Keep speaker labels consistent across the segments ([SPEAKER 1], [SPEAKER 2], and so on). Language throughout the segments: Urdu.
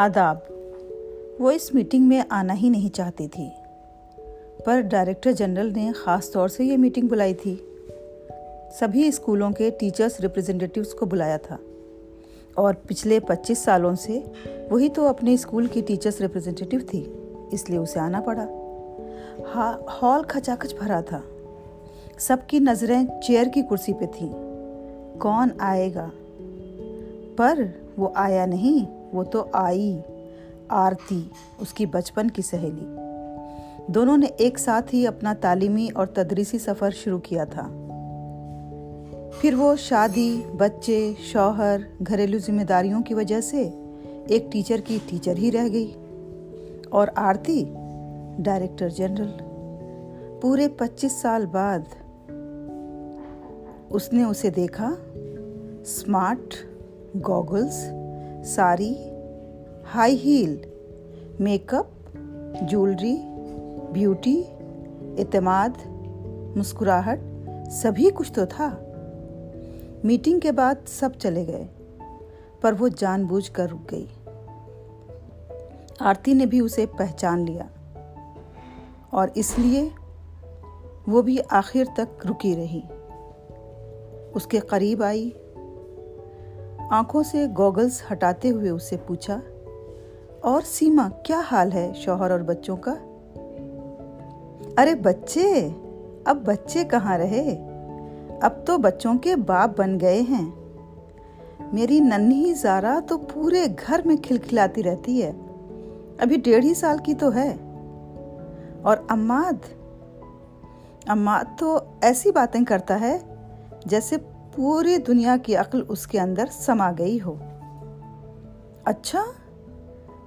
[SPEAKER 1] آداب۔ وہ اس میٹنگ میں آنا ہی نہیں چاہتی تھی۔ پر ڈائریکٹر جنرل نے خاص طور سے یہ میٹنگ بلائی تھی۔ سبھی اسکولوں کے ٹیچرس ریپرزینٹیوز کو بلایا تھا۔ اور پچھلے پچیس سالوں سے وہی تو اپنے اسکول کی ٹیچرس ریپرزینٹیو تھی، اس لیے اسے آنا پڑا۔ ہال کھچا کھچ بھرا تھا۔ سب کی نظریں چیئر کی کرسی پہ تھیں۔ کون آئے گا؟ پر وہ آیا نہیں۔ وہ تو آئی، آرتی، اس کی بچپن کی سہیلی۔ دونوں نے ایک ساتھ ہی اپنا تعلیمی اور تدریسی سفر شروع کیا تھا۔ پھر وہ شادی، بچے، شوہر، گھریلو ذمہ داریوں کی وجہ سے ایک ٹیچر کی ٹیچر ہی رہ گئی۔ اور آرتی، ڈائریکٹر جنرل۔ پورے پچیس سال بعد اس نے اسے دیکھا smart goggles sari high heel makeup jewellery beauty اعتماد مسکراہٹ سبھی کچھ تو تھا میٹنگ کے بعد سب چلے گئے پر وہ جان بوجھ کر رک گئی آرتی نے بھی اسے پہچان لیا اور اس لیے وہ بھی آخر تک رکی رہی اس کے قریب آئی آنکھوں سے گوگلز ہٹاتے ہوئے اسے پوچھا، اور سیما، کیا حال ہے شوہر اور بچوں کا؟ ارے بچے، اب بچے کہاں رہے؟ اب تو بچوں کے باپ بن گئے ہیں۔ میری ننھی زارا تو پورے گھر میں کھلکھلاتی رہتی ہے۔ ابھی ڈیڑھ ہی سال کی تو ہے۔ اور اماد اماد تو ایسی باتیں کرتا ہے جیسے پوری دنیا کی عقل اس کے اندر سما گئی ہو۔ اچھا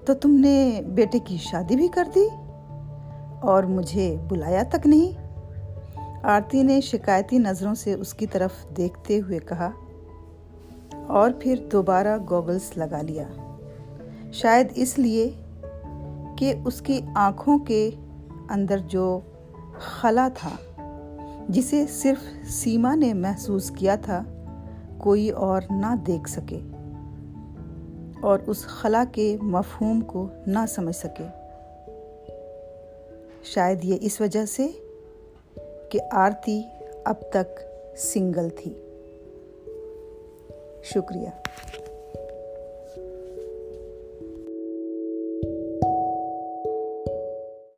[SPEAKER 1] تو تم نے بیٹے کی شادی بھی کر دی؟ اور مجھے بلایا تک نہیں؟ آرتی نے شکایتی نظروں سے اس کی طرف دیکھتے ہوئے کہا۔ اور پھر دوبارہ گوگلز لگا لیا۔ شاید اس لیے کہ اس کی آنکھوں کے اندر جو خلا تھا۔ جسے صرف سیما نے محسوس کیا تھا، کوئی اور نہ دیکھ سکے اور اس خلا کے مفہوم کو نہ سمجھ سکے۔ شاید یہ اس وجہ سے کہ آرتی اب تک سنگل تھی۔ شکریہ۔